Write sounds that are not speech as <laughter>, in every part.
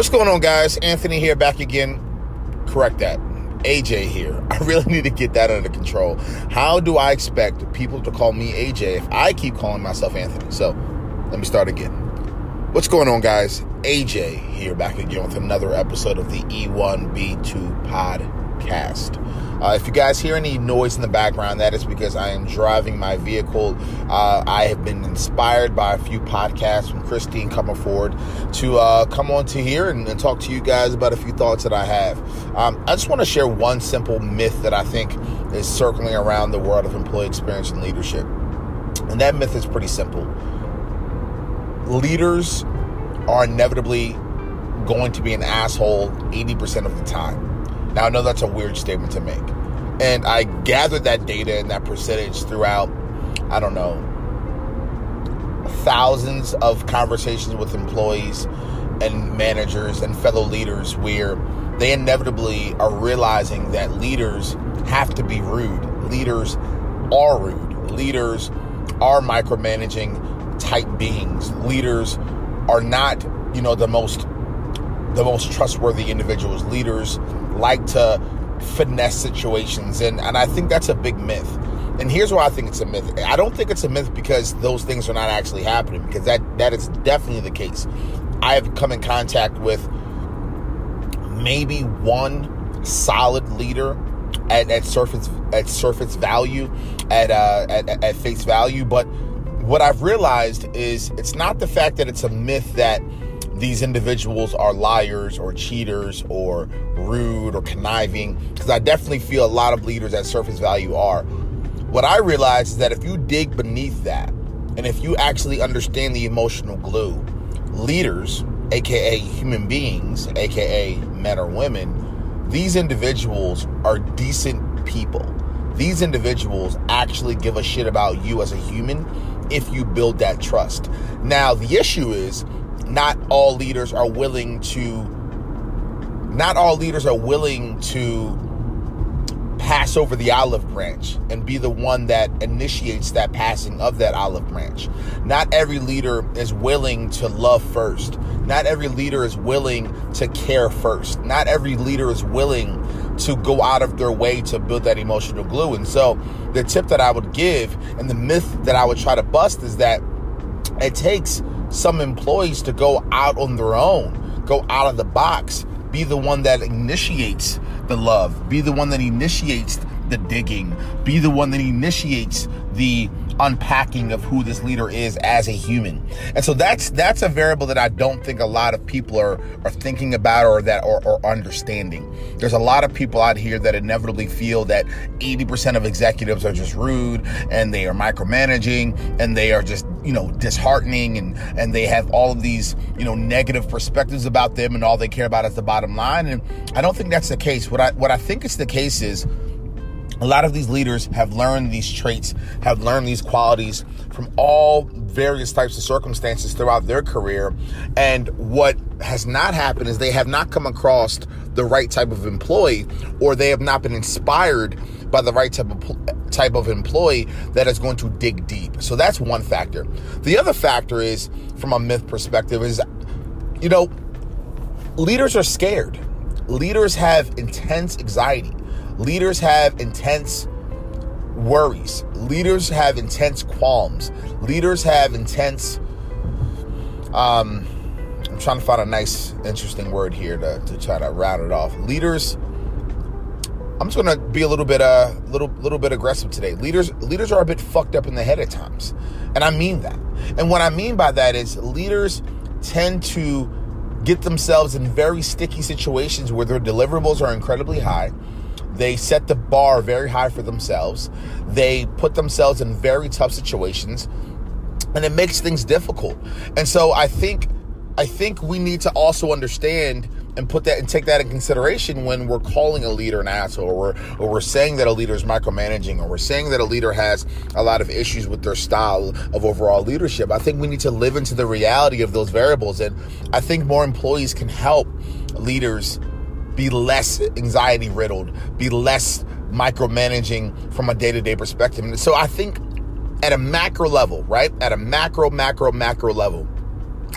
What's going on, guys? Anthony here, back again. Correct that. AJ here. <laughs> I really need to get that under control. How do I expect people to call me AJ if I keep calling myself Anthony? So let me start again. What's going on, guys? AJ here, back again with another episode of the E1B2 podcast. Uh, if you guys hear any noise in the background, that is because I am driving my vehicle. Uh, I have been inspired by a few podcasts from Christine coming forward to uh, come on to here and, and, talk to you guys about a few thoughts that I have. Um, I just want to share one simple myth that I think is circling around the world of employee experience and leadership. And that myth is pretty simple. Leaders are inevitably going to be an asshole 80% of the time. Now, I know that's a weird statement to make. And I gathered that data and that percentage throughout, I don't know, thousands of conversations with employees and managers and fellow leaders where they inevitably are realizing that leaders have to be rude. Leaders are rude. Leaders are micromanaging type beings. Leaders are not, you know, the most the most trustworthy individuals. Leaders like to finesse situations, and and I think that's a big myth. And here's why I think it's a myth. I don't think it's a myth because those things are not actually happening, because that that is definitely the case. I have come in contact with maybe one solid leader at, at surface at surface value, at, uh, at at face value. But what I've realized is it's not the fact that it's a myth that these individuals are liars or cheaters or rude or conniving, because I definitely feel a lot of leaders at surface value are. What I realize is that if you dig beneath that, and if you actually understand the emotional glue, leaders, aka human beings, aka men or women, these individuals are decent people. These individuals actually give a shit about you as a human if you build that trust. Now, the issue is not all leaders are willing to not all leaders are willing to pass over the olive branch and be the one that initiates that passing of that olive branch. Not every leader is willing to love first. Not every leader is willing to care first. Not every leader is willing to go out of their way to build that emotional glue. And so, the tip that I would give and the myth that I would try to bust is that it takes some employees to go out on their own, go out of the box, be the one that initiates the love, be the one that initiates the digging, be the one that initiates the unpacking of who this leader is as a human. And so that's that's a variable that I don't think a lot of people are are thinking about or that or, or understanding. There's a lot of people out here that inevitably feel that 80% of executives are just rude and they are micromanaging and they are just, you know, disheartening and and they have all of these, you know, negative perspectives about them and all they care about is the bottom line. And I don't think that's the case. What I what I think is the case is a lot of these leaders have learned these traits, have learned these qualities from all various types of circumstances throughout their career. And what has not happened is they have not come across the right type of employee or they have not been inspired by the right type of type of employee that is going to dig deep. So that's one factor. The other factor is from a myth perspective is you know leaders are scared. Leaders have intense anxiety. Leaders have intense worries. Leaders have intense qualms. Leaders have intense. Um, I'm trying to find a nice, interesting word here to, to try to round it off. Leaders. I'm just gonna be a little bit, uh, little, little bit aggressive today. Leaders, leaders are a bit fucked up in the head at times, and I mean that. And what I mean by that is leaders tend to get themselves in very sticky situations where their deliverables are incredibly high they set the bar very high for themselves. They put themselves in very tough situations and it makes things difficult. And so I think I think we need to also understand and put that and take that in consideration when we're calling a leader an asshole or we're, or we're saying that a leader is micromanaging or we're saying that a leader has a lot of issues with their style of overall leadership. I think we need to live into the reality of those variables and I think more employees can help leaders be less anxiety riddled, be less micromanaging from a day to day perspective. And so I think at a macro level, right? At a macro, macro, macro level,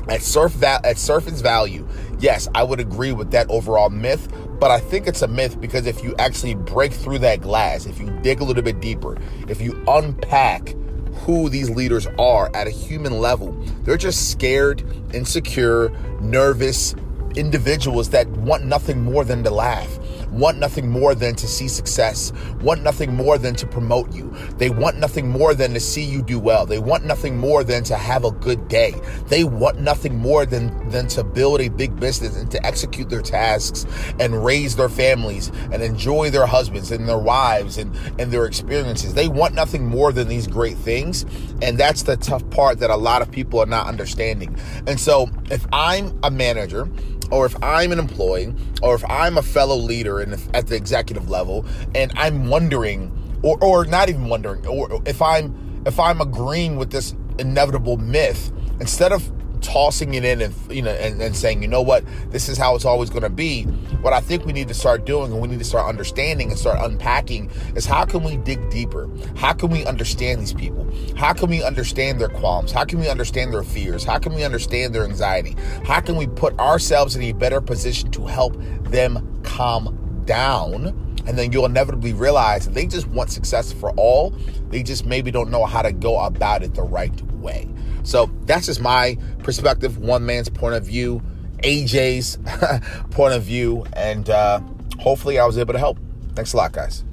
at surf that at surfing's value yes i would agree with that overall myth but i think it's a myth because if you actually break through that glass if you dig a little bit deeper if you unpack who these leaders are at a human level they're just scared insecure nervous individuals that want nothing more than to laugh want nothing more than to see success, want nothing more than to promote you. They want nothing more than to see you do well. They want nothing more than to have a good day. They want nothing more than, than to build a big business and to execute their tasks and raise their families and enjoy their husbands and their wives and, and their experiences. They want nothing more than these great things. And that's the tough part that a lot of people are not understanding. And so if I'm a manager, or if I'm an employee, or if I'm a fellow leader in, at the executive level, and I'm wondering, or, or not even wondering, or if I'm if I'm agreeing with this inevitable myth, instead of tossing it in and you know and, and saying you know what? This is how it's always going to be. What i think we need to start doing and we need to start understanding and start unpacking is how can we dig deeper? How can we understand these people? How can we understand their qualms? How can we understand their fears? How can we understand their anxiety? How can we put ourselves in a better position to help them calm down? And then you'll inevitably realize they just want success for all. They just maybe don't know how to go about it the right way so that's just my perspective, one man's point of view, AJ's <laughs> point of view, and uh, hopefully I was able to help. Thanks a lot, guys.